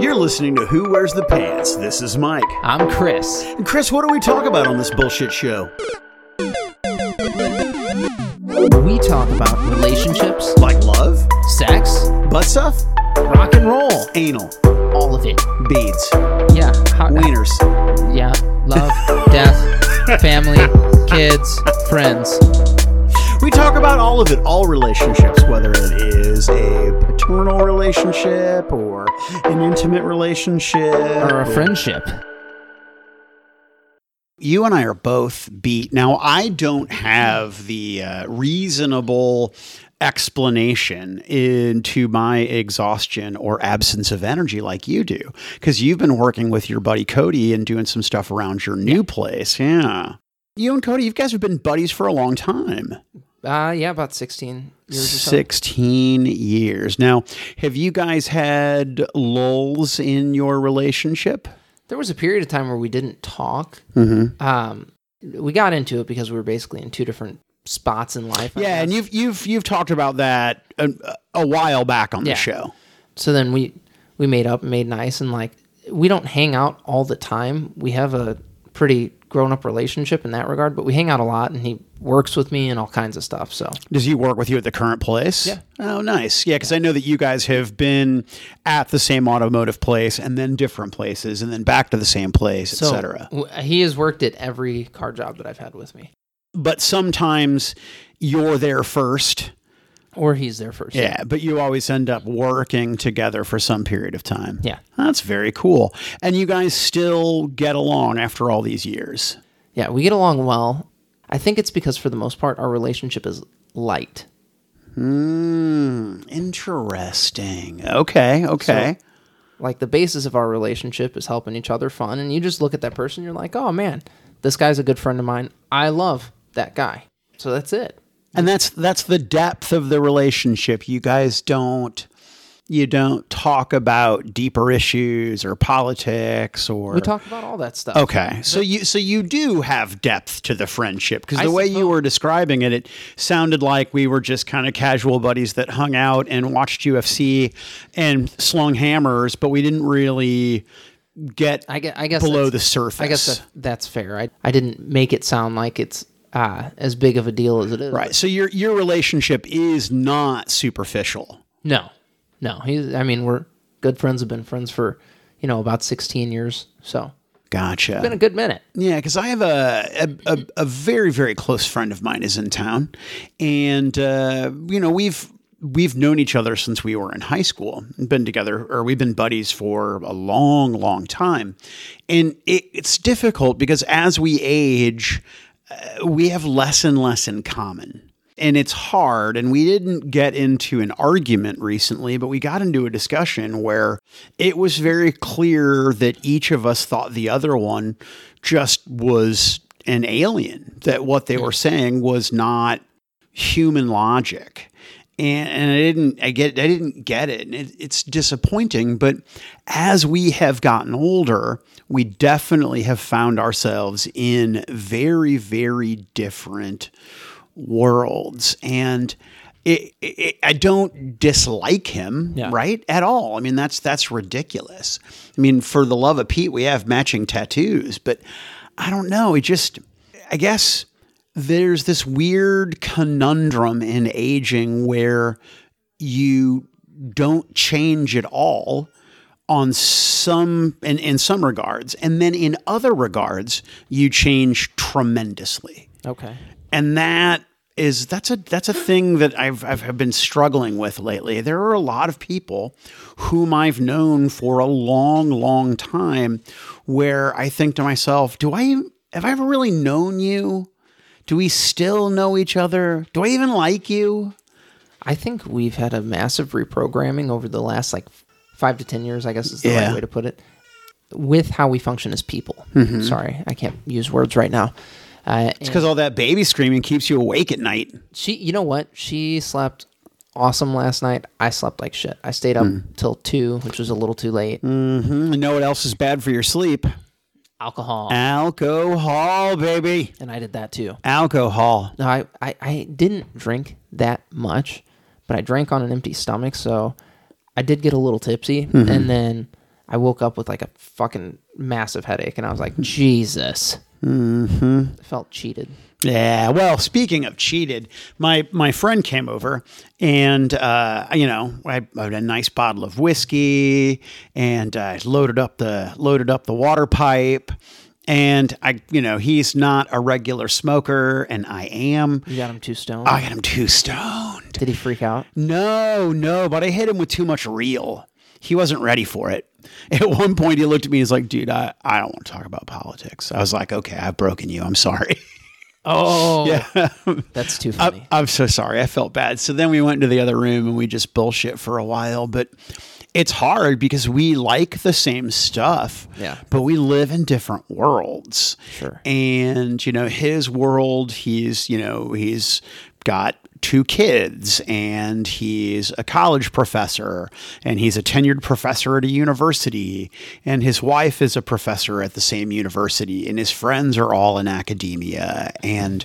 You're listening to Who Wears the Pants. This is Mike. I'm Chris. And Chris, what do we talk about on this bullshit show? We talk about relationships, Like love, sex, butt stuff, rock and roll, anal, all of it. beads, Yeah. How, wieners. yeah. Love, death, family, kids, friends. We talk about all of it, all relationships, whether it is a paternal relationship or an intimate relationship Or a friendship. you and I are both beat. Now, I don't have the uh, reasonable explanation into my exhaustion or absence of energy like you do, because you've been working with your buddy Cody and doing some stuff around your new place. Yeah. You and Cody, you guys have been buddies for a long time. Uh, yeah, about 16 years or so. 16 years. Now, have you guys had lulls in your relationship? There was a period of time where we didn't talk. Mm-hmm. Um, we got into it because we were basically in two different spots in life. I Yeah, and you've you've you've talked about that a, a while back on the show. so then we we made up, made nice, and like we don't hang out all the time. We have a pretty grown up relationship in that regard, but we hang out a lot, and he works with me and all kinds of stuff. So Does he work with you at the current place? Yeah. Oh, nice. Yeah, because I know that you guys have been at the same automotive place and then different places and then back to the same place, so etc. he has worked at every car job that I've had with me, But sometimes you're there first. Or he's there first. Yeah, but you always end up working together for some period of time. yeah, That's very cool. And you guys still get along after all these years. yeah. We get along well. I think it's because for the most part our relationship is light. Hmm, interesting. Okay, okay. like the basis of our relationship is helping each other fun and you just look at that person you're like oh man this guy's a good friend of mine i love that guy so that's it and that's that's the depth of the relationship. You guys don't you don't talk about deeper issues or politics or we talk about all that stuff. Okay. So you so you do have depth to the friendship because I the way you were describing it it sounded like we were just kind of casual buddies that hung out and watched ufc and slung hammers but we didn't really get i guess, I guess below the surface i guess that, that's fair. I, I didn't make it sound like it's uh, as big of a deal as it is. Right. So your your relationship is not superficial. No. No. He's i mean we're good friends have been friends for you know about 16 years so. Gotcha. Been a good minute. Yeah, because I have a, a a a very very close friend of mine is in town, and uh, you know we've we've known each other since we were in high school, been together, or we've been buddies for a long long time, and it, it's difficult because as we age, uh, we have less and less in common. And it's hard. And we didn't get into an argument recently, but we got into a discussion where it was very clear that each of us thought the other one just was an alien, that what they were saying was not human logic. And, and I didn't, I get, I didn't get it. And it, it's disappointing. But as we have gotten older, we definitely have found ourselves in very, very different worlds. And it, it, I don't dislike him, Yeah. right? At all. I mean, that's that's ridiculous. I mean, for the love of Pete, we have matching tattoos, but I don't know. It just, I guess there's this weird conundrum in aging where you don't change at all on some in, in some regards and then in other regards you change tremendously okay and that is that's a that's a thing that I've I've been struggling with lately. There are a lot of people whom I've known for a long, long time, where I think to myself, do I have I ever really known you? Do we still know each other? Do I even like you? I think we've had a massive reprogramming over the last like five to ten years. I guess is the Yeah. right way to put it. With how we function as people. Mm-hmm. Sorry, I can't use words right now. Uh, and Because all that baby screaming keeps you awake at night. she, you know what? She slept awesome last night. I slept like shit. I stayed up Hmm. till two, which was a little too late. Mm-hmm. You know what else is bad for your sleep? Alcohol, Alcohol, baby. and I did that too. Alcohol. No, I, I, I didn't drink that much, but I drank on an empty stomach, so I did get a little tipsy, Mm-hmm. and then I woke up with like a fucking massive headache, and I was like, Jesus. Mm-hmm. I felt cheated. Yeah. Well, speaking of cheated, my my friend came over, and uh, you know, I, I had a nice bottle of whiskey, and I loaded up the loaded up the water pipe. And I, you know, he's not a regular smoker, and I am. You got him too stoned. I got him too stoned. Did he freak out? No, no, but I hit him with too much real. He wasn't ready for it. At one point, he looked at me. He's like, "Dude, I, I don't want to talk about politics." I was like, "Okay, I've broken you. I'm sorry." Oh, yeah. that's too funny. I, I'm so sorry. I felt bad. So then we went into the other room and we just bullshit for a while. But it's hard because we like the same stuff. Yeah. But we live in different worlds. Sure. And, you know, his world, he's, you know, he's got two kids and he's a college professor and he's a tenured professor at a university and his wife is a professor at the same university and his friends are all in academia and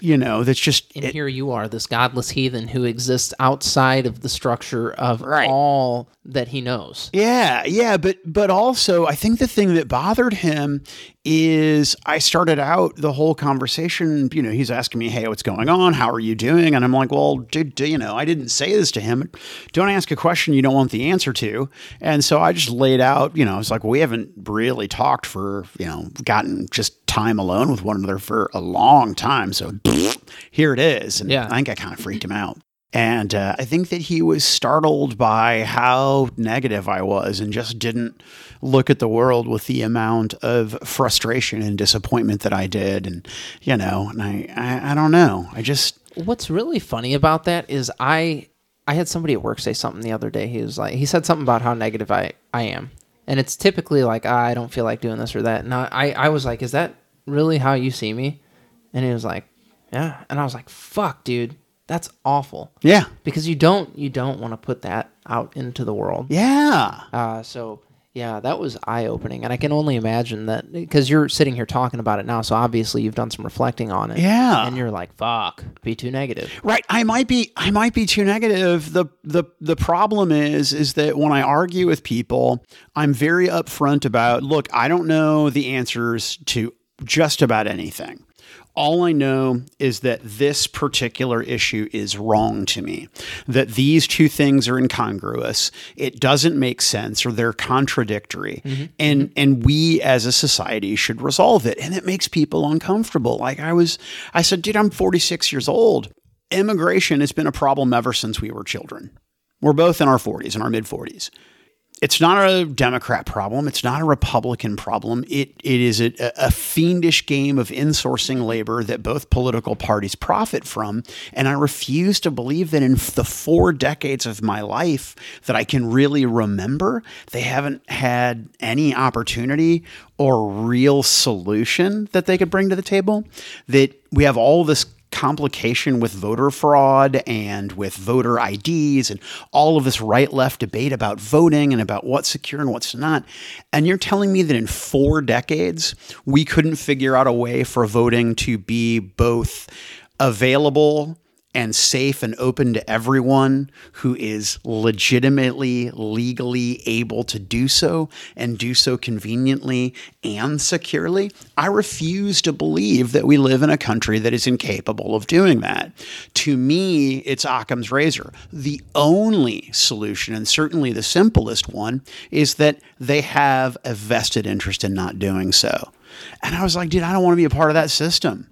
you know that's just and it- here you are, this godless heathen who exists outside of the structure of Right. all that he knows. Yeah, yeah, but but also I think the thing that bothered him is I started out the whole conversation, you know, he's asking me, "Hey, what's going on? How are you doing?" And I'm like, "Well, dude, do you know, I didn't say this to him. Don't ask a question you don't want the answer to." And so I just laid out, you know, it's like, "We haven't really talked for, you know, gotten just time alone with one another for a long time." So here it is. And Yeah. I think I kind of freaked him out. And uh, I think that he was startled by how negative I was and just didn't look at the world with the amount of frustration and disappointment that I did. And, you know, and I, I, I don't know. I just, What's really funny about that is I I had somebody at work say something the other day. He was like he said something about how negative I, I am. And it's typically like "Ah, I don't feel like doing this or that. And I, I, was like, Is that really how you see me? And he was like, Yeah. And I was like, Fuck, dude, that's awful. yeah. Because you don't you don't want to put that out into the world. Yeah. Uh, so yeah, that was eye opening, and I can only imagine that because you're sitting here talking about it now. So obviously you've done some reflecting on it. Yeah. and you're like, "Fuck, be too negative." Right. I might be I might be too negative. The the the problem is is that when I argue with people, I'm very upfront about, look, I don't know the answers to just about anything. All I know is that this particular issue is wrong to me. That these two things are incongruous. It doesn't make sense or they're contradictory. Mm-hmm. Mm-hmm. And and we as a society should resolve it. And it makes people uncomfortable. Like I was I said, dude, I'm 46 years old immigration has been a problem ever since we were children. We're both in our 40s, in our mid 40s. It's not a Democrat problem. It's not a Republican problem. It it is a, a fiendish game of insourcing labor that both political parties profit from. And I refuse to believe that in the four decades of my life that I can really remember, they haven't had any opportunity or real solution that they could bring to the table. That we have all this complication with voter fraud and with voter IDs and all of this right left debate about voting and about what's secure and what's not. And you're telling me that in four decades, we couldn't figure out a way for voting to be both available and safe and open to everyone who is legitimately, legally able to do so and do so conveniently and securely. I refuse to believe that we live in a country that is incapable of doing that. To me, it's Occam's razor. The only solution, and certainly the simplest one, is that they have a vested interest in not doing so. And I was like, dude, I don't want to be a part of that system.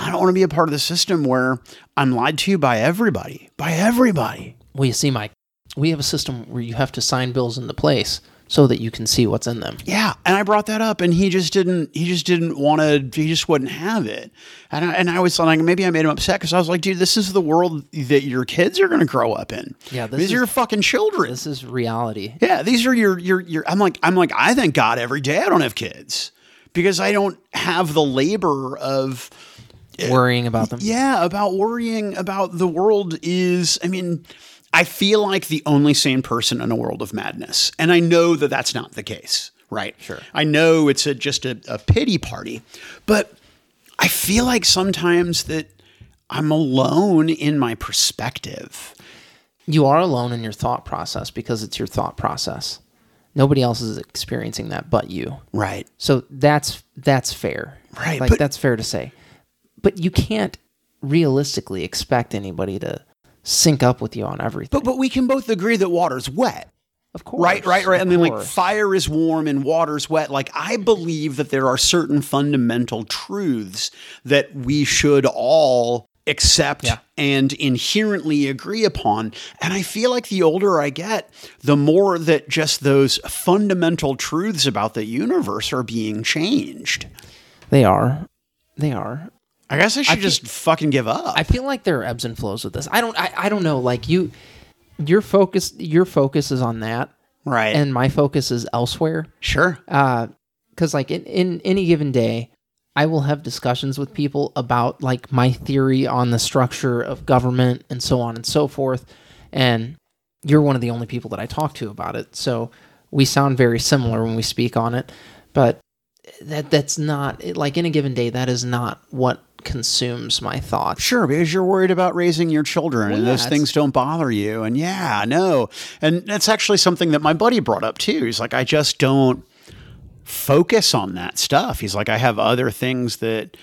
I don't want to be a part of the system where I'm lied to by everybody, by everybody. Well, you see, Mike, we have a system where you have to sign bills into place so that you can see what's in them. Yeah, and I brought that up, and he just didn't. He just didn't want to. He just wouldn't have it. And I, and I was like, maybe I made him upset because I was like, dude, this is the world that your kids are going to grow up in. Yeah, this these is- are your fucking children. This is reality. Yeah, these are your your your. I'm like I'm like I thank God every day I don't have kids because I don't have the labor of Worrying about them. yeah about worrying about the world is i mean i feel like the only sane person in a world of madness and i know that that's not the case right Sure. i know it's a, just a, a pity party but i feel like sometimes that i'm alone in my perspective You are alone in your thought process because it's your thought process. Nobody else is experiencing that but you. Right. So that's that's fair. Right, Like but- that's fair to say. But you can't realistically expect anybody to sync up with you on everything. But but we can both agree that water's wet. of course. Right, right, right. I of mean, like fire is warm and water's wet. Like, I believe that there are certain fundamental truths that we should all accept Yeah. and inherently agree upon. And I feel like the older I get, the more that just those fundamental truths about the universe are being changed. they are. They are. I guess I should feel- just fucking give up. I feel like there are ebbs and flows with this. I don't I, I don't know. Like you your focus your focus is on that right. and my focus is elsewhere. sure. Uh cuz like in, in any given day I will have discussions with people about like my theory on the structure of government and so on and so forth and you're one of the only people that I talk to about it. So we sound very similar when we speak on it, but that that's not like in a given day that is not what consumes my thoughts. Sure, because you're worried about raising your children and yeah, those things don't bother you. And yeah, no. And that's actually something that my buddy brought up too. He's like, I just don't focus on that stuff. He's like, I have other things that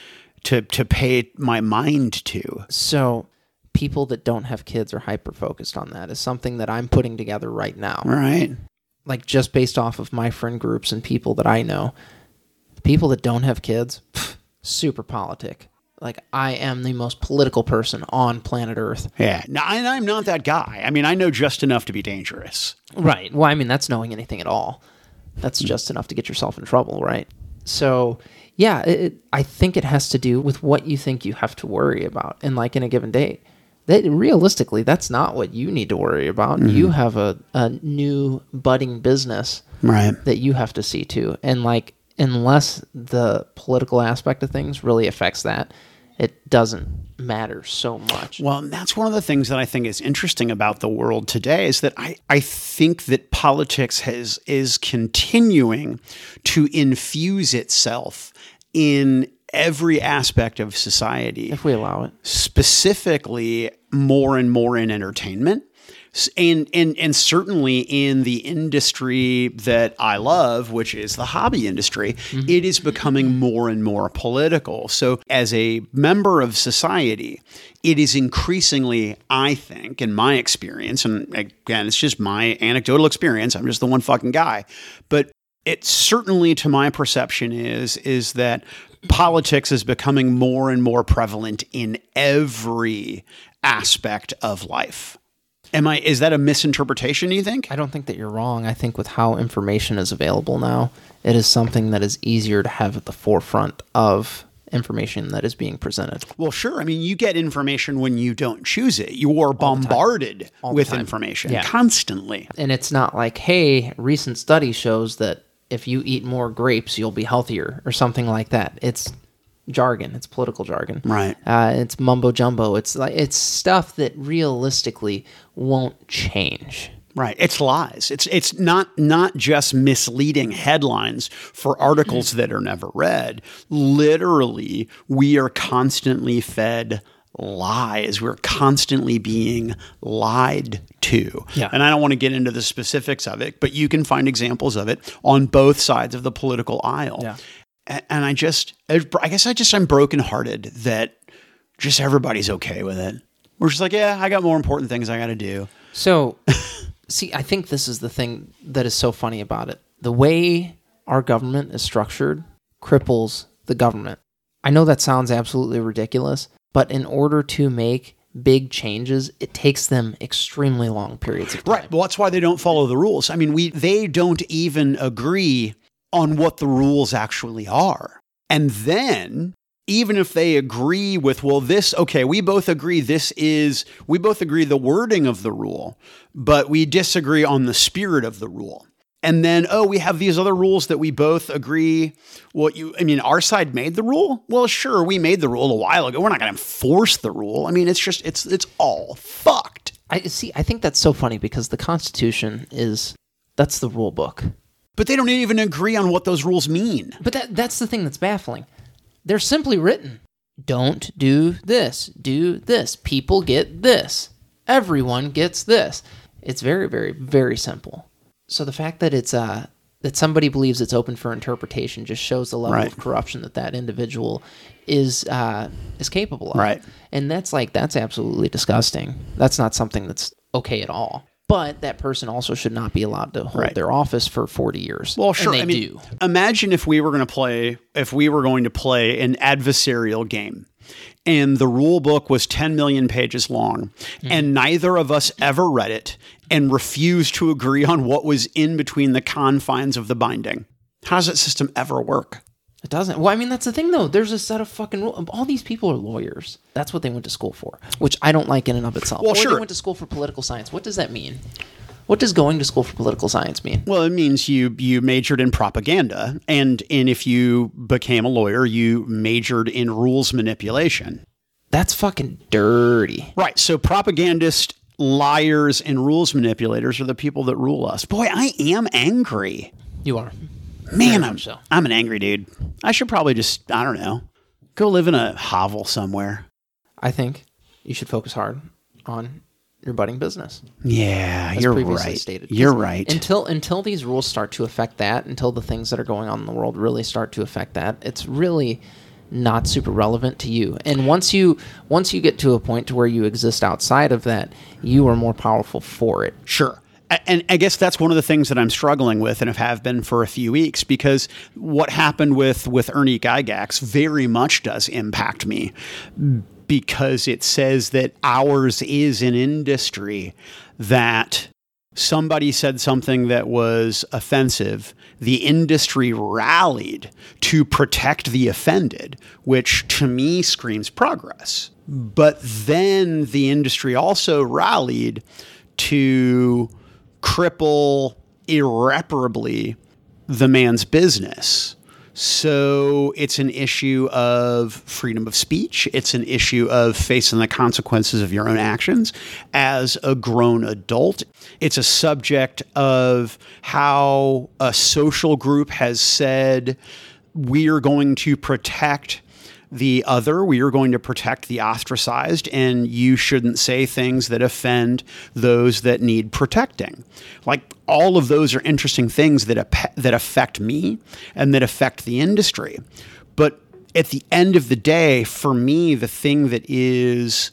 to to pay my mind to. So people that don't have kids are hyper focused on that is something that I'm putting together right now. Right. Like just based off of my friend groups and people that I know. People that don't have kids, pff, super politic. Like I am the most political person on planet Earth. Yeah. No, and I'm not that guy. I mean, I know just enough to be dangerous. Right. Well, I mean that's knowing anything at all. That's hmm. just enough to get yourself in trouble, right? So, yeah, it, I think it has to do with what you think you have to worry about, and like in a given day, that realistically, that's not what you need to worry about. You mm-hmm. have a, a new budding business Right. that you have to see to, and like unless the political aspect of things really affects that, it doesn't matter so much. Well, that's one of the things that I think is interesting about the world today is that I, I think that politics has is continuing to infuse itself in every aspect of society if we allow it. specifically more and more in entertainment and and and certainly in the industry that I love which is the hobby industry mm-hmm. it is becoming more and more political. So as a member of society it is increasingly I think in my experience and again it's just my anecdotal experience I'm just the one fucking guy but it certainly to my perception is is that politics is becoming more and more prevalent in every aspect of life am i is that a misinterpretation do you think I don't think that you're wrong. I think with how information is available now, it is something that is easier to have at the forefront of information that is being presented. well sure i mean you get information when you don't choose it you are bombarded with information Yeah. constantly And it's not like, hey, recent study shows that if you eat more grapes, you'll be healthier or something like that. It's jargon. It's political jargon. Right. Uh, it's mumbo jumbo. It's like it's stuff that realistically won't change. Right. It's lies. It's it's not not just misleading headlines for articles that are never read. Literally, we are constantly fed lies. We're constantly being lied to. Yeah. And I don't want to get into the specifics of it, but you can find examples of it on both sides of the political aisle. Yeah. And I just I guess I just I'm brokenhearted that just everybody's okay with it. We're just like, yeah, I got more important things I got to do. So, see, I think this is the thing that is so funny about it. The way our government is structured cripples the government. I know that sounds absolutely ridiculous, but in order to make big changes, it takes them extremely long periods of time. Right. Well, that's why they don't follow the rules. I mean, we they don't even agree on what the rules actually are. And then even if they agree with, well, this, okay, we both agree this is, we both agree the wording of the rule, but we disagree on the spirit of the rule. And then, oh, we have these other rules that we both agree. Well, you, I mean, our side made the rule. Well, sure, we made the rule a while ago. We're not going to enforce the rule. I mean, it's just, it's, it's all fucked. I see. I think that's so funny because the Constitution is that's the rule book. But they don't even agree on what those rules mean. But that that's the thing that's baffling. They're simply written. Don't do this. Do this. People get this. Everyone gets this. It's very, very, very simple. So the fact that it's uh that somebody believes it's open for interpretation just shows the level Right. of corruption that that individual is uh is capable of. Right. And that's like that's absolutely disgusting. That's not something that's okay at all. But that person also should not be allowed to hold Right. their office for 40 years. Well, sure. And they I mean, do. imagine if we were going to play, if we were going to play an adversarial game, and the rule book was 10 million pages long, Hmm. and neither of us ever read it, and refused to agree on what was in between the confines of the binding. How does that system ever work? It doesn't. Well, I mean, that's the thing, though. There's a set of fucking rules. All these people are lawyers. That's what they went to school for, which I don't like in and of itself. Well, or sure. they went to school for political science. What does that mean? What does going to school for political science mean? Well, it means you you majored in propaganda, and and if you became a lawyer, you majored in rules manipulation. That's fucking dirty. Right. So propagandists, liars, and rules manipulators are the people that rule us. Boy, I am angry. You are. Man, I'm, so. I'm an angry dude. I should probably just, I don't know, go live in a hovel somewhere. I think you should focus hard on your budding business. Yeah, as you're right. stated. You're 'Cause right. Until until these rules start to affect that, until the things that are going on in the world really start to affect that, it's really not super relevant to you. And once you once you get to a point to where you exist outside of that, you are more powerful for it. Sure. And I guess that's one of the things that I'm struggling with and have been for a few weeks because what happened with, with Ernie Gygax very much does impact me because it says that ours is an industry that somebody said something that was offensive. The industry rallied to protect the offended, which to me screams progress. But then the industry also rallied to cripple irreparably the man's business. So it's an issue of freedom of speech. It's an issue of facing the consequences of your own actions as a grown adult. It's a subject of how a social group has said we are going to protect the other. We are going to protect the ostracized, and you shouldn't say things that offend those that need protecting. Like all of those are interesting things that ap- that affect me and that affect the industry. But at the end of the day, for me, the thing that is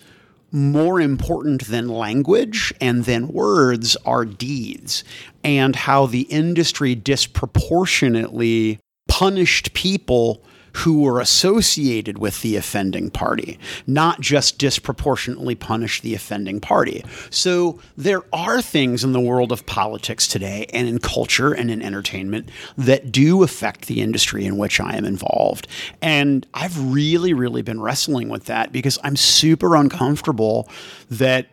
more important than language and than words are deeds and how the industry disproportionately punished people who were associated with the offending party, not just disproportionately punish the offending party. So there are things in the world of politics today and in culture and in entertainment that do affect the industry in which I am involved. And I've really, really been wrestling with that because I'm super uncomfortable that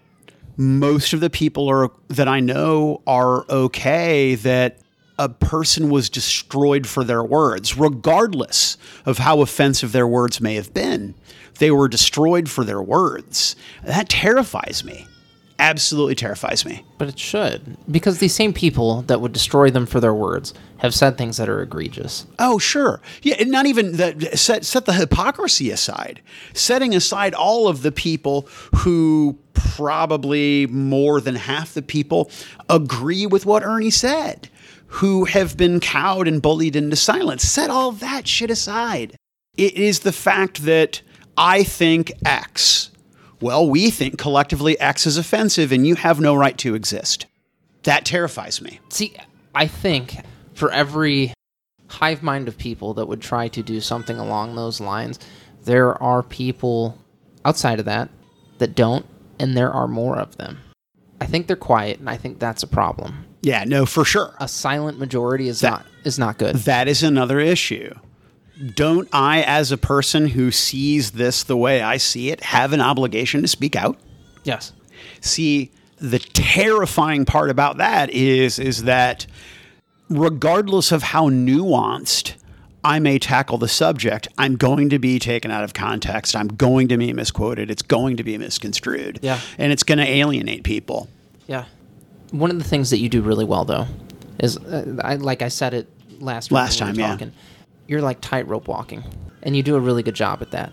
most of the people are that I know are okay that a person was destroyed for their words, regardless of how offensive their words may have been. They were destroyed for their words. That terrifies me. Absolutely terrifies me. But it should. Because these same people that would destroy them for their words have said things that are egregious. Oh, sure. Yeah, and not even that. Set set the hypocrisy aside. Setting aside all of the people who probably more than half the people agree with what Ernie said, who have been cowed and bullied into silence. Set all that shit aside. It is the fact that I think X. Well, we think collectively X is offensive, and you have no right to exist. That terrifies me. See, I think for every hive mind of people that would try to do something along those lines, there are people outside of that that don't, and there are more of them. I think they're quiet, and I think that's a problem. Yeah, no, for sure. A silent majority is That- not is not good. That is another issue. Don't I, as a person who sees this the way I see it, have an obligation to speak out? yes. See, the terrifying part about that is is that regardless of how nuanced I may tackle the subject, I'm going to be taken out of context. I'm going to be misquoted. It's going to be misconstrued. Yeah. And it's going to alienate people. Yeah. One of the things that you do really well, though, is uh, I, like I said it last Last we time, were yeah. You're like tightrope walking, and you do a really good job at that.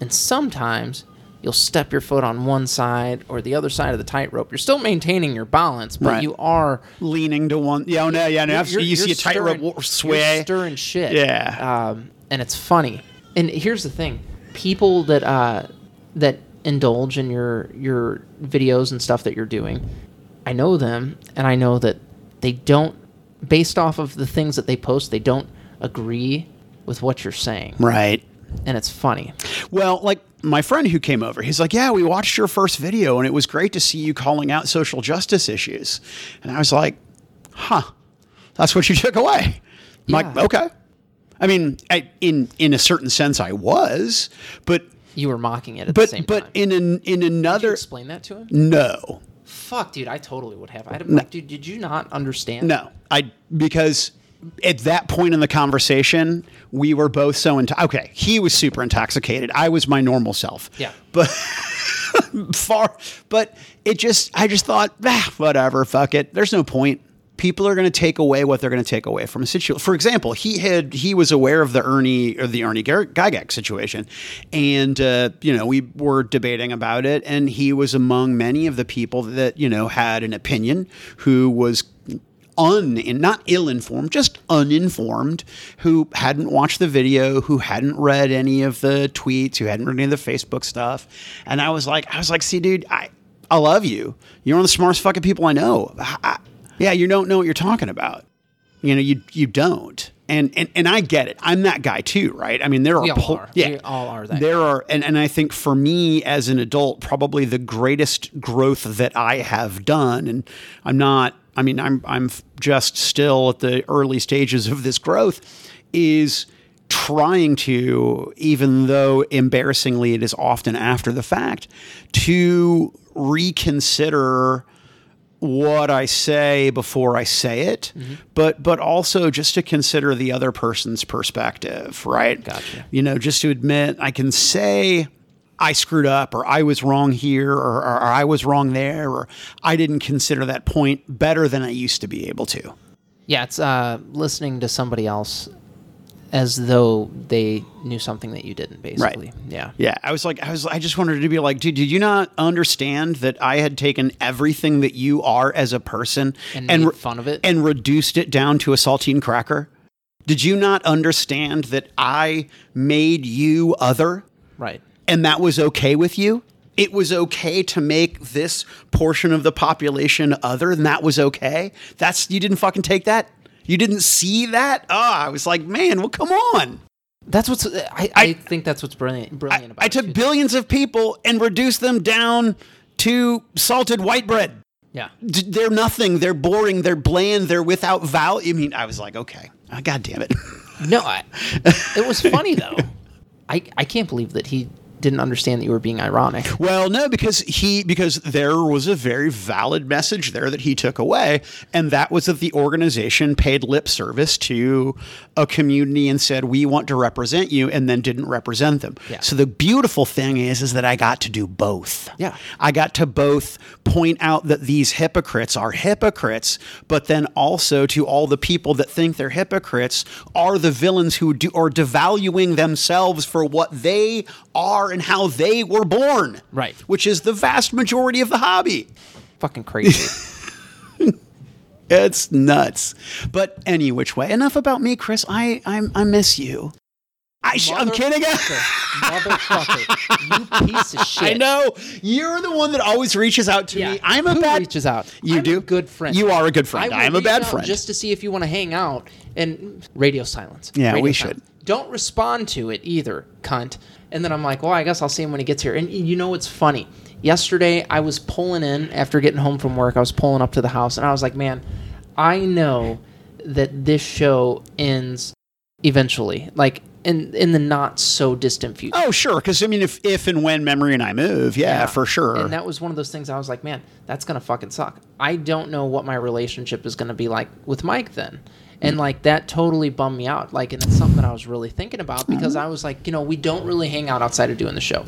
And sometimes you'll step your foot on one side or the other side of the tightrope. You're still maintaining your balance, but Right. you are Leaning to one. Yeah, oh, no, yeah, no. you're- you see you're a tightrope sway. Stirring shit. Yeah. Um, and it's funny. And here's the thing: people that uh, that indulge in your your videos and stuff that you're doing, I know them, and I know that they don't, based off of the things that they post, they don't agree with what you're saying, Right. and it's funny. Well, like my friend who came over, he's like, "Yeah, we watched your first video, and it was great to see you calling out social justice issues." And I was like, "Huh, that's what you took away." I'm like, "Okay." I mean, I, in in a certain sense, I was, but You were mocking it at the but same but time. in an in Did you another explain that to him? no Fuck, dude, I totally would have. I'd have been like, dude, did you not understand? no I because at that point in the conversation we were both so into okay he was super intoxicated I was my normal self Yeah. but far but it just i just thought ah, whatever fuck it there's no point people are going to take away what they're going to take away from a situation for example he had he was aware of the ernie or the ernie gygax situation and uh, you know we were debating about it and he was among many of the people that you know had an opinion who was un not ill-informed just uninformed who hadn't watched the video who hadn't read any of the tweets who hadn't read any of the facebook stuff and i was like i was like see dude i i love you. You're one of the smartest fucking people i know. I- yeah you don't know what you're talking about. You know you you don't. And and, and i get it. I'm that guy too right? I mean there are We all pol- are. yeah. We all are that there are and, and i think for me as an adult probably the greatest growth that i have done and i'm not i mean i'm i'm just still at the early stages of this growth is trying to even though embarrassingly it is often after the fact to reconsider what I say before I say it, Mm-hmm. but but also just to consider the other person's perspective, right? Gotcha. You know, just to admit I can say I screwed up or I was wrong here or, or, or I was wrong there or I didn't consider that point better than I used to be able to. Yeah, it's uh, listening to somebody else as though they knew something that you didn't, basically. right. Yeah. Yeah, I was like, I was, I just wanted to be like, dude, did you not understand that I had taken everything that you are as a person And made re- fun of it? and reduced it down to a saltine cracker? Did you not understand that I made you other Right. and that was okay with you? It was okay to make this portion of the population other, and that was okay. That's you didn't fucking take that. You didn't see that. Ah, I was like, man, well, come on. That's what's. I, I, think that's what's brilliant. Brilliant about I it, took billions of people and reduced them down to salted white bread. Yeah. D- They're nothing. They're boring. They're bland. They're without value. I mean, I was like, okay, Ah, God damn it. No, I, it was funny though. I I can't believe that he didn't understand that you were being ironic. Well, no, because he because there was a very valid message there that he took away, and that was that the organization paid lip service to a community and said we want to represent you, and then didn't represent them. Yeah. So the beautiful thing is, is that I got to do both. Yeah. I got to both point out that these hypocrites are hypocrites, but then also to all the people that think they're hypocrites are the villains who do are devaluing themselves for what they are and how they were born. Right. Which is the vast majority of the hobby. Fucking crazy. It's nuts. But any which way. Enough about me, Chris. I I, I miss you. I sh- I'm kidding. Motherfucker. You piece of shit. I know you're the one that always reaches out to Yeah. me. I'm a Who bad reaches out. You I'm do a good friend. You are a good friend. will I am a bad friend. just to see if you want to hang out and radio silence. Yeah, Radio we silence. should. Don't respond to it either, cunt. And then I'm like, well, I guess I'll see him when he gets here. And you know what's funny? Yesterday, I was pulling in after getting home from work. I was pulling up to the house, and I was like, man, I know that this show ends eventually, like in in the not so distant future. oh, sure. Because I mean, if if and when memory and I move, yeah, for sure. And that was one of those things I was like, man, that's gonna fucking suck. I don't know what my relationship is gonna be like with Mike then. And like that totally bummed me out. Like, and it's something that I was really thinking about because uh-huh. I was like, you know, we don't really hang out outside of doing the show.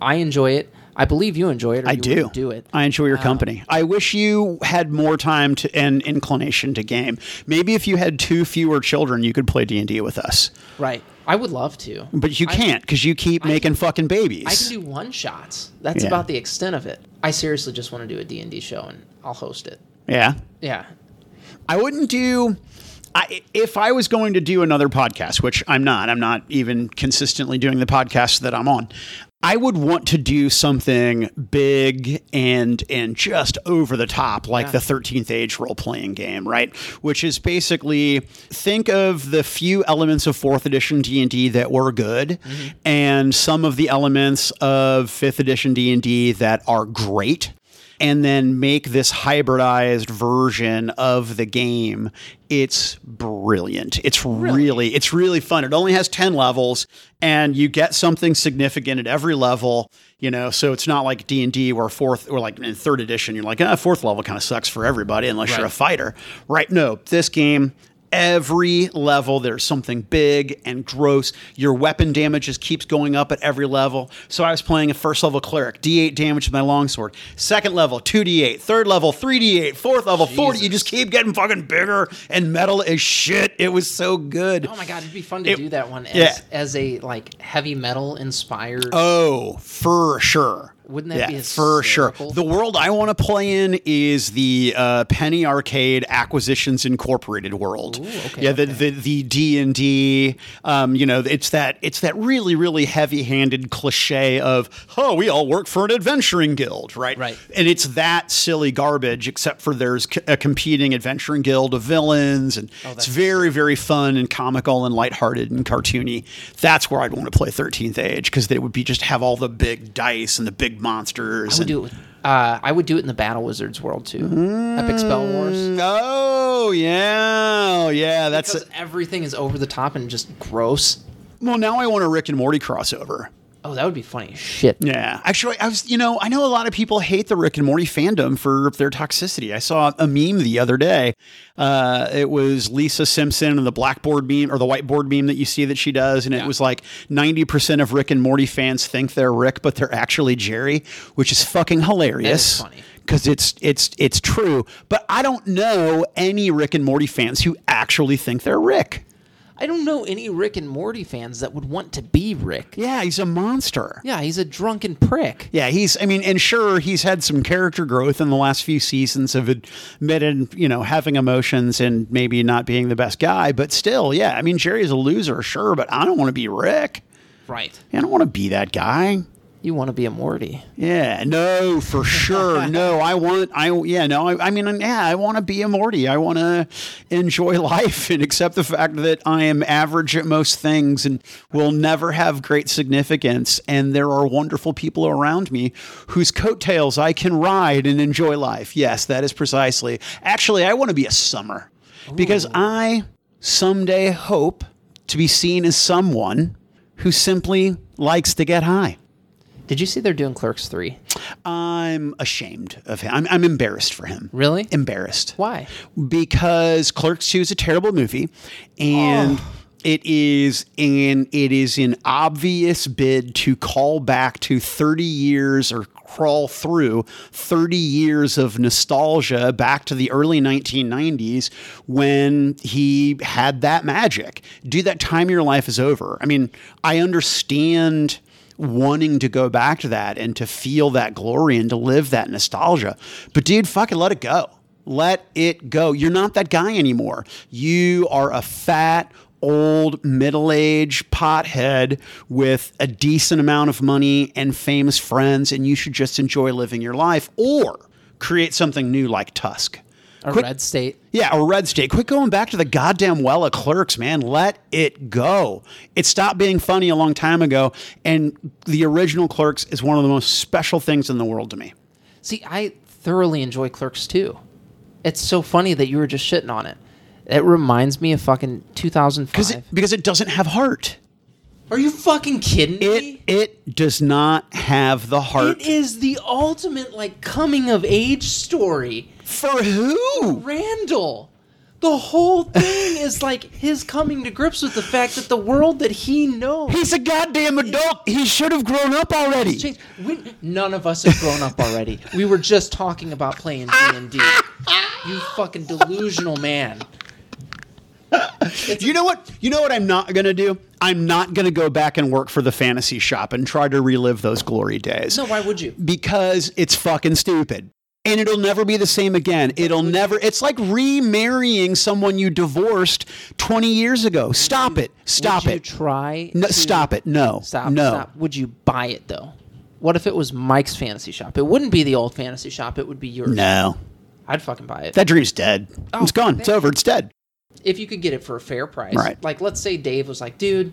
I enjoy it. I believe you enjoy it. Or I you do. Do it. I enjoy your uh, company. I wish you had more time to and inclination to game. Maybe if you had two fewer children, you could play D and D with us. right. I would love to. But you can't because you keep making fucking babies. I can do one shots. That's Yeah. about the extent of it. I seriously just want to do a D&D show and I'll host it. yeah. Yeah. I wouldn't do. I, if I was going to do another podcast, which I'm not, I'm not even consistently doing the podcast that I'm on. I would want to do something big and and just over the top, like Yeah. the 13th Age role playing game, right? Which is basically think of the few elements of fourth edition D and D that were good, mm-hmm. and some of the elements of fifth edition D and D that are great and then make this hybridized version of the game. It's brilliant. It's really, it's really fun. It only has 10 levels and you get something significant at every level, you know, so it's not like D&D where fourth or like in third edition you're like, ah, fourth level kind of sucks for everybody unless you're a fighter. Right? No, this game Every level, there's something big and gross. Your weapon damage just keeps going up at every level. So I was playing a first level cleric, D8 damage with my longsword. Second level, 2D8. Third level, 3D8. Fourth level, 40. You just keep getting fucking bigger and metal is shit. It was so good. Oh my god, it'd be fun to It- do that one as, yeah. as a like heavy metal inspired. Oh, for sure. Wouldn't that yeah, be for sure? The world I want to play in is the uh, Penny Arcade Acquisitions Incorporated world. okay, yeah, the okay. the the D and D. Um, you know, it's that it's that really really heavy handed cliche of oh we all work for an adventuring guild, right? Right. And it's that silly garbage, except for there's c- a competing adventuring guild of villains, and Oh, it's very very fun and comical and lighthearted and cartoony. That's where I'd want to play Thirteenth Age because they would be just have all the big dice and the big monsters. I would do it with uh, I would do it in the Battle Wizards world too. Epic Spell Wars. Oh yeah, yeah. That's Because everything is over the top and just gross. well. Now I want a Rick and Morty crossover. Oh, that would be funny shit. Yeah, actually, I was. You know, I know a lot of people hate the Rick and Morty fandom for their toxicity. I saw a meme the other day. Uh, it was Lisa Simpson and the blackboard meme or the whiteboard meme that you see that she does, and it was like ninety percent of Rick and Morty fans think they're Rick, but they're actually Jerry, which is fucking hilarious. funny. because it's it's it's true. But I don't know any Rick and Morty fans who actually think they're Rick. I don't know any Rick and Morty fans that would want to be Rick. Yeah, he's a monster. Yeah, he's a drunken prick. Yeah, he's. I mean, and sure, he's had some character growth in the last few seasons of admitted, you know, having emotions and maybe not being the best guy. But still, yeah. I mean, Jerry's a loser, sure, but I don't want to be Rick. Right. I don't want to be that guy. You want to be a Morty. Yeah, no, for sure. no, I want, I, yeah, no, I, I mean, yeah, I want to be a Morty. I want to enjoy life and accept the fact that I am average at most things and will never have great significance. And there are wonderful people around me whose coattails I can ride and enjoy life. Yes, that is precisely. Actually, I want to be a summer because I someday hope to be seen as someone who simply likes to get high. Did you see they're doing Clerks 3? I'm ashamed of him. I'm, I'm embarrassed for him. Really? Embarrassed. Why? Because Clerks 2 is a terrible movie and it is an it is an obvious bid to call back to 30 years or crawl through 30 years of nostalgia back to the early 1990s when he had that magic. Dude, that time your life is over. I mean, I understand wanting to go back to that and to feel that glory and to live that nostalgia. But dude, fucking let it go. Let it go. You're not that guy anymore. You are a fat, old, middle aged pothead with a decent amount of money and famous friends, and you should just enjoy living your life or create something new like Tusk. A Quit- red state? yeah, or Red State. Quit going back to the goddamn well of clerks, man. Let it go. It stopped being funny a long time ago, and the original clerks is one of the most special things in the world to me. See, I thoroughly enjoy Clerks 2. It's so funny that you were just shitting on it. It reminds me of fucking 2005. It, because it doesn't have heart. Are you fucking kidding It me? it does not have the heart. It is the ultimate like coming of age story. For who? Randall, the whole thing is like his coming to grips with the fact that the world that he knows He's a goddamn adult. He should have grown up already. We, none of us have grown up already. We were just talking about playing D and D. You fucking delusional man. You know what? You know what I'm not going to do? I'm not going to go back and work for the fantasy shop and try to relive those glory days. No, why would you? Because it's fucking stupid. And it'll never be the same again. It'll never, it's like remarrying someone you divorced 20 years ago. Stop it. Stop would you it. try. No, to- stop it. No. Stop. No. Stop. Would you buy it though? What if it was Mike's fantasy shop? It wouldn't be the old fantasy shop. It would be yours. No. I'd fucking buy it. That dream's dead. Oh, it's gone. It's over. It's dead. If you could get it for a fair price. Right. Like, let's say Dave was like, dude,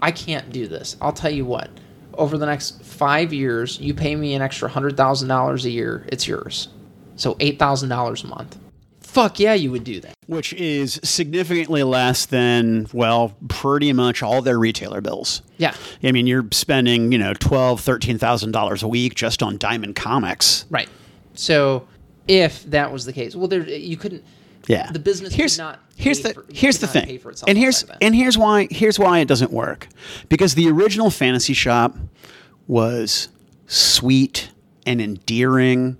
I can't do this. I'll tell you what. Over the next five years, you pay me an extra hundred thousand dollars a year. It's yours. So eight thousand dollars a month. Fuck yeah, you would do that. Which is significantly less than, well, pretty much all their retailer bills. Yeah. I mean, you're spending, you know, twelve, thirteen thousand dollars a week just on Diamond Comics. Right. So if that was the case, well, there you couldn't. Yeah. The business here's not here's pay the for- here's the thing, pay for itself and here's and here's why here's why it doesn't work, because the original Fantasy Shop was sweet and endearing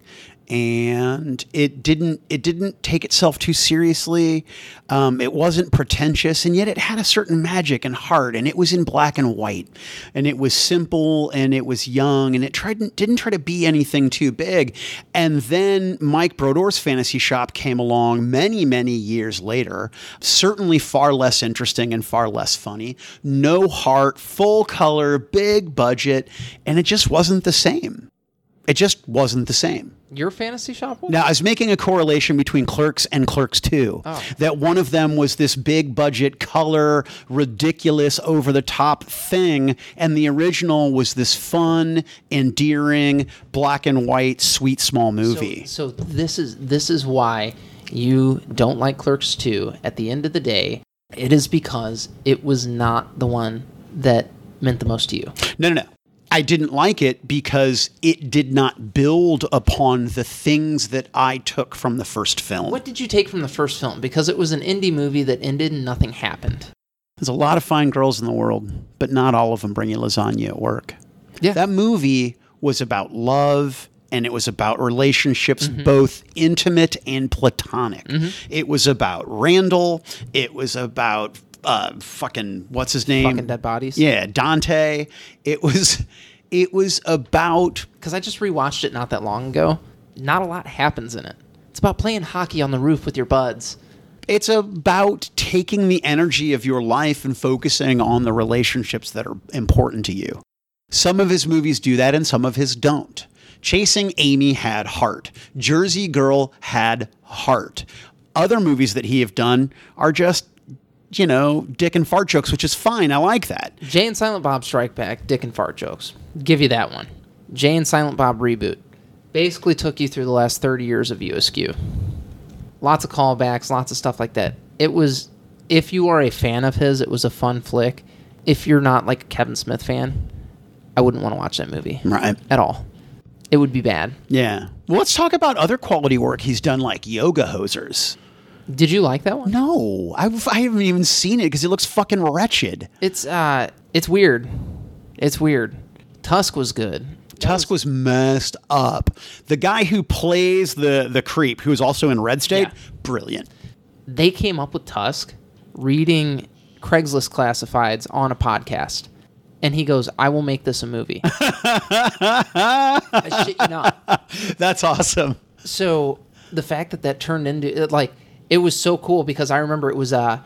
and it didn't it didn't take itself too seriously. Um, it wasn't pretentious and yet it had a certain magic and heart and it was in black and white and it was simple and it was young and it tried didn't try to be anything too big. And then mike brodor's fantasy shop came along many many years later certainly far less interesting and far less funny. No heart full color big budget and it just wasn't the same it just wasn't the same. Your fantasy shop was? Now, I was making a correlation between Clerks and Clerks 2. Oh. That one of them was this big budget, color, ridiculous, over the top thing, and the original was this fun, endearing, black and white, sweet, small movie. So, so this is this is why you don't like Clerks 2 at the end of the day. It is because it was not the one that meant the most to you. No, no, no. I didn't like it because it did not build upon the things that I took from the first film. What did you take from the first film? Because it was an indie movie that ended and nothing happened. There's a lot of fine girls in the world, but not all of them bring you lasagna at work. Yeah. That movie was about love and it was about relationships, Mm-hmm. both intimate and platonic. It was about Randall. It was about uh, fucking, what's his name? Fucking dead bodies. Yeah, Dante. It was, it was about Because I just rewatched it not that long ago. Not a lot happens in it. It's about playing hockey on the roof with your buds. it's about taking the energy of your life and focusing on the relationships that are important to you. Some of his movies do that and some of his don't. Chasing Amy had heart. Jersey Girl had heart. Other movies that he have done are just, you know, dick and fart jokes, which is fine. I like that. Jay and Silent Bob Strike Back, Dick and Fart Jokes. Give you that one. Jay and Silent Bob Reboot. Basically took you through the last 30 years of View Askew. Lots of callbacks, lots of stuff like that. It was, if you are a fan of his, it was a fun flick. If you're not like a Kevin Smith fan, I wouldn't want to watch that movie Right. at all. It would be bad. Yeah. Well, let's talk about other quality work he's done, like Yoga Hosers. Did you like that one? No, I've, I haven't even seen it because it looks fucking wretched. It's uh, it's weird. It's weird. Tusk was good. Tusk was messed up. The guy who plays the the creep, who is also in Red State, Yeah. brilliant. they came up with Tusk reading Craigslist classifieds on a podcast. And he goes, I will make this a movie. I shit you not. That's awesome. So the fact that that turned into it, like it was so cool because I remember it was uh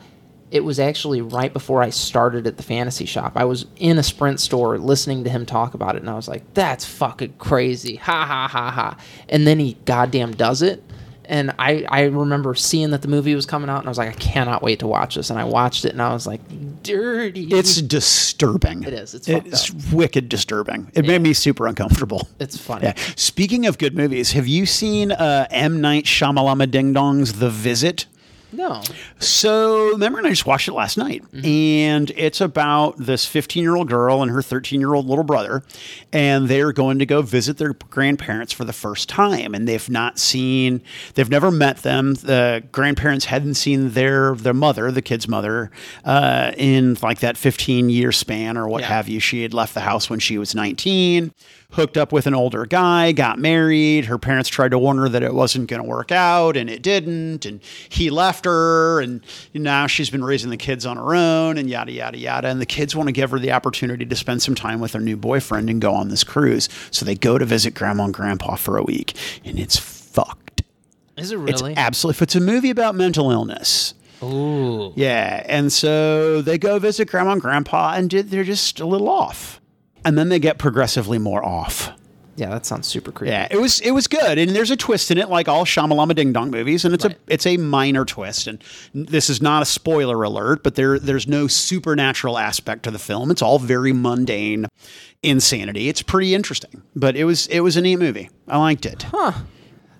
it was actually right before I started at the fantasy shop. I was in a Sprint store listening to him talk about it, and I was like, "That's fucking crazy!" Ha ha ha ha. And then he goddamn does it, and I I remember seeing that the movie was coming out, and I was like, "I cannot wait to watch this." And I watched it, and I was like, "Dirty." It's disturbing. It is. It's it's wicked disturbing. It made me super uncomfortable. it's funny. Yeah. Speaking of good movies, have you seen uh, M Night Shyamalama Ding Dong's The Visit? No. So, remember, and I just watched it last night, and it's about this 15 year old girl and her 13 year old little brother, and they're going to go visit their grandparents for the first time, and they've not seen, they've never met them. The grandparents hadn't seen their their mother, the kid's mother, uh, in like that 15 year span or what Yeah. have you. She had left the house when she was 19 hooked up with an older guy, got married. Her parents tried to warn her that it wasn't going to work out, and it didn't. And he left her, and now she's been raising the kids on her own, and yada, yada, yada. And the kids want to give her the opportunity to spend some time with her new boyfriend and go on this cruise. So they go to visit grandma and grandpa for a week, and it's fucked. Is it It's really? absolutely, it's a movie about mental illness. Ooh. Yeah, and so they go visit grandma and grandpa, and they're just a little off. And then they get progressively more off. Yeah, that sounds super creepy. Yeah, it was it was good, and there's a twist in it, like all Shamalama Ding Dong movies, and it's Right. a it's a minor twist, and this is not a spoiler alert, but there there's no supernatural aspect to the film. It's all very mundane insanity. It's pretty interesting, but it was it was a neat movie. I liked it. Huh.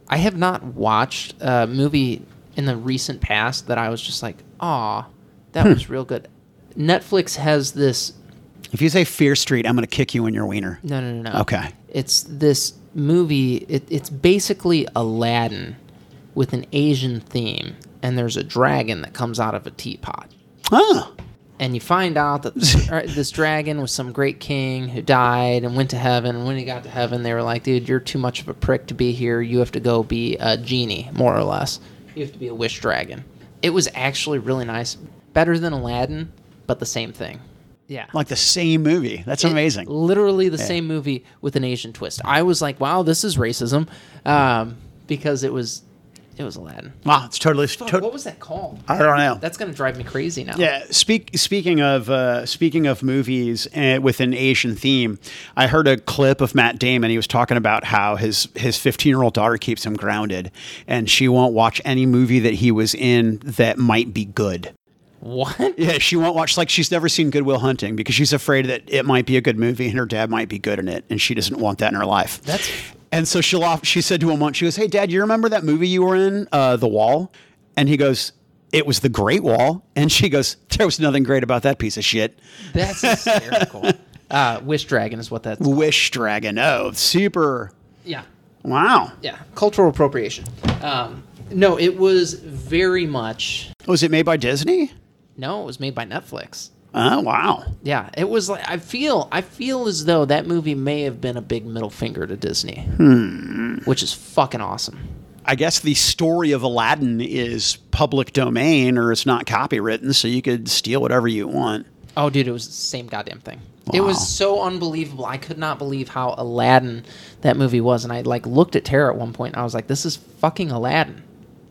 I have not watched a movie in the recent past that I was just like, ah, that Hmm. was real good. Netflix has this. If you say Fear Street, I'm going to kick you in your wiener. No, no, no, no. Okay. It's this movie. It, it's basically Aladdin with an Asian theme, and there's a dragon that comes out of a teapot. Oh, and you find out that this dragon was some great king who died and went to heaven. And when he got to heaven, they were like, "Dude, you're too much of a prick to be here. You have to go be a genie, more or less. You have to be a wish dragon." It was actually really nice, better than Aladdin, but the same thing. Yeah, like the same movie. That's amazing. literally the same movie with an Asian twist. I was like, "Wow, this is racism," um, because it was it was Aladdin. Wow, it's totally. Fuck, to- what was that called? I don't know. That's gonna drive me crazy now. Yeah, speak, speaking of uh, speaking of movies uh, with an Asian theme, I heard a clip of Matt Damon. He was talking about how his his 15 year old daughter keeps him grounded, and she won't watch any movie that he was in that might be good. What? Yeah, she won't watch like she's never seen Good Will Hunting because she's afraid that it might be a good movie and her dad might be good in it, and she doesn't want that in her life. That's And so she'll off, she said to him once, she goes, Hey, Dad, you remember that movie you were in, uh, The Wall? And he goes, It was The Great Wall. And she goes, There was nothing great about that piece of shit. That's hysterical. uh, Wish Dragon is what that's. Wish Dragon. Oh, super. Yeah, Wow. yeah. Cultural appropriation. Um, no, it was very much. Was it made by Disney? No, it was made by Netflix. Oh, wow. Yeah, it was like I feel. I feel as though that movie may have been a big middle finger to Disney, hmm. which is fucking awesome. I guess the story of Aladdin is public domain or it's not copywritten, so you could steal whatever you want. Oh, dude, it was the same goddamn thing. It was so unbelievable. I could not believe how Aladdin that movie was, and I like looked at Tara at one point, and I was like, "This is fucking Aladdin."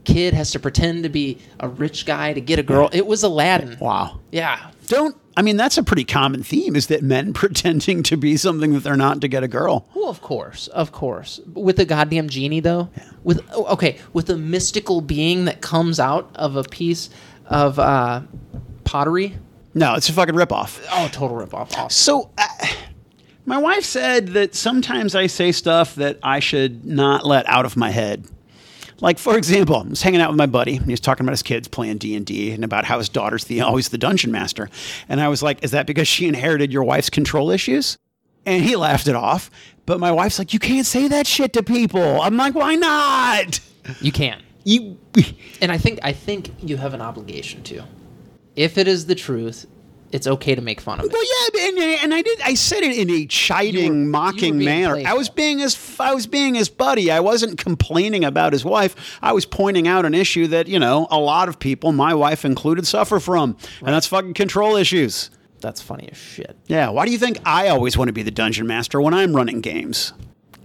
Kid has to pretend to be a rich guy to get a girl. It was Aladdin. Wow. Yeah, Don't, I mean, that's a pretty common theme is that men pretending to be something that they're not to get a girl. Well, of course, of course. With the goddamn genie, though, with oh, okay, with a mystical being that comes out of a piece of uh, pottery. No, it's a fucking ripoff. Oh, total ripoff. Awesome. So, uh, my wife said that sometimes I say stuff that I should not let out of my head. Like, for example, I was hanging out with my buddy. And he was talking about his kids playing D and D and about how his daughter's the always the dungeon master. And I was like, "Is that because she inherited your wife's control issues?" And he laughed it off. But my wife's like, "You can't say that shit to people." I'm like, "Why not?" You can't. You. and I think I think you have an obligation to. If it is the truth, it's okay to make fun of it. Well, yeah, and, and I did. I said it in a chiding, were- mocking manner. I was being his. I was being his buddy. I wasn't complaining about his wife. I was pointing out an issue that you know a lot of people, my wife included, suffer from, and that's fucking control issues. That's funny as shit. Yeah. Why do you think I always want to be the dungeon master when I'm running games?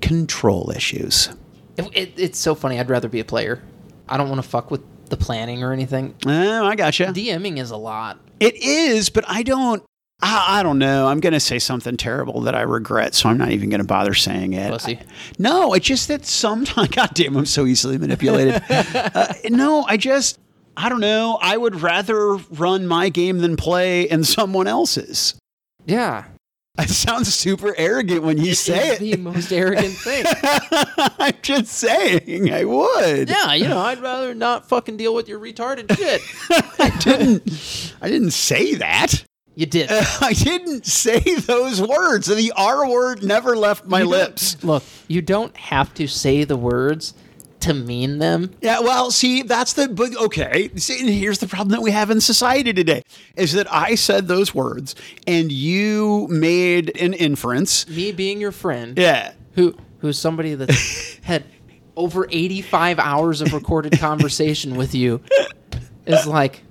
Control issues. It, it, it's so funny. I'd rather be a player. I don't want to fuck with the planning or anything. Oh, I gotcha. DMing is a lot. It is, but I don't. I, I don't know. I'm going to say something terrible that I regret, so I'm not even going to bother saying it. Pussy. I- no, it's just that sometimes, goddamn, I'm so easily manipulated. uh, no, I just, I don't know. I would rather run my game than play in someone else's. Yeah. It sounds super arrogant when you say It's it. the most arrogant thing. I'm just saying, I would. yeah, you know, I'd rather not fucking deal with your retarded shit. I didn't I didn't say that. You did. I didn't say those words. The R word never left my You lips. Look, you don't have to say the words to mean them. Yeah, well, see, that's the but okay. See, and here's the problem that we have in society today is that I said those words and you made an inference. Me being your friend, Yeah. who who's somebody that had over 85 hours of recorded conversation with you is like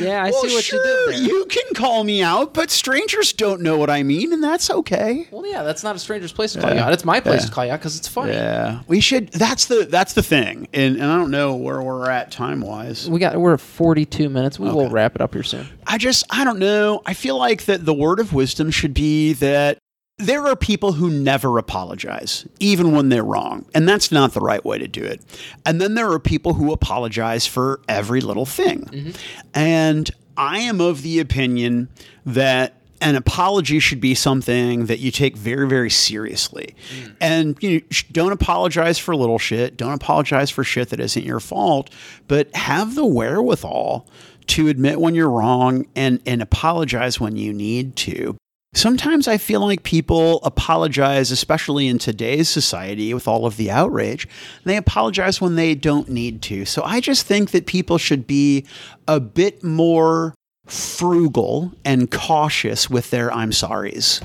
yeah i Well, see what sure, you did there you can call me out, but strangers don't know what I mean, and that's okay. well yeah that's not a stranger's place to call you out it's my place Yeah. to call you out because it's funny Yeah, we should. That's the that's the thing, and, and I don't know where we're at time wise. we got we're at 42 minutes we will wrap it up here soon I just I don't know. I feel like that the word of wisdom should be that there are people who never apologize, even when they're wrong. And that's not the right way to do it. And then there are people who apologize for every little thing. Mm-hmm. And I am of the opinion that an apology should be something that you take very, very seriously. Mm. And you know, don't apologize for little shit. Don't apologize for shit that isn't your fault, but have the wherewithal to admit when you're wrong and, and apologize when you need to. Sometimes I feel like people apologize, especially in today's society with all of the outrage. They apologize when they don't need to. So I just think that people should be a bit more frugal and cautious with their I'm sorries.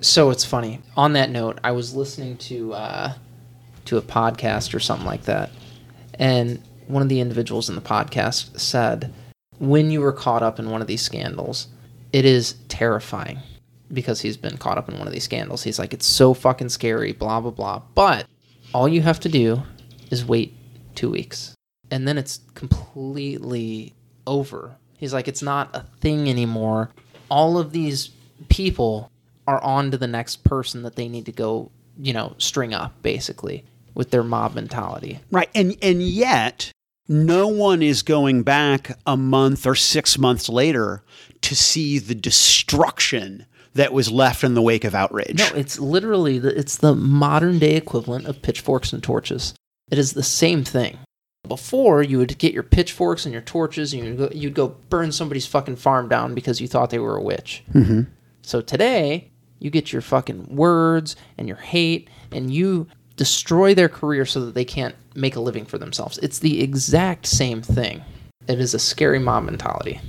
so it's funny on that note i was listening to uh to a podcast or something like that and one of the individuals in the podcast said when you were caught up in one of these scandals it is terrifying because he's been caught up in one of these scandals. He's like it's so fucking scary blah blah blah. But all you have to do is wait two weeks and then it's completely over. He's like it's not a thing anymore. All of these people are on to the next person that they need to go you know string up basically with their mob mentality. Right. And and yet no one is going back a month or 6 months later to see the destruction that was left in the wake of outrage. No, it's literally the, it's the modern day equivalent of pitchforks and torches. It is the same thing. Before you would get your pitchforks and your torches, and you'd go, you'd go burn somebody's fucking farm down because you thought they were a witch. Mm-hmm. So today, you get your fucking words and your hate, and you destroy their career so that they can't make a living for themselves. It's the exact same thing. It is a scary mob mentality.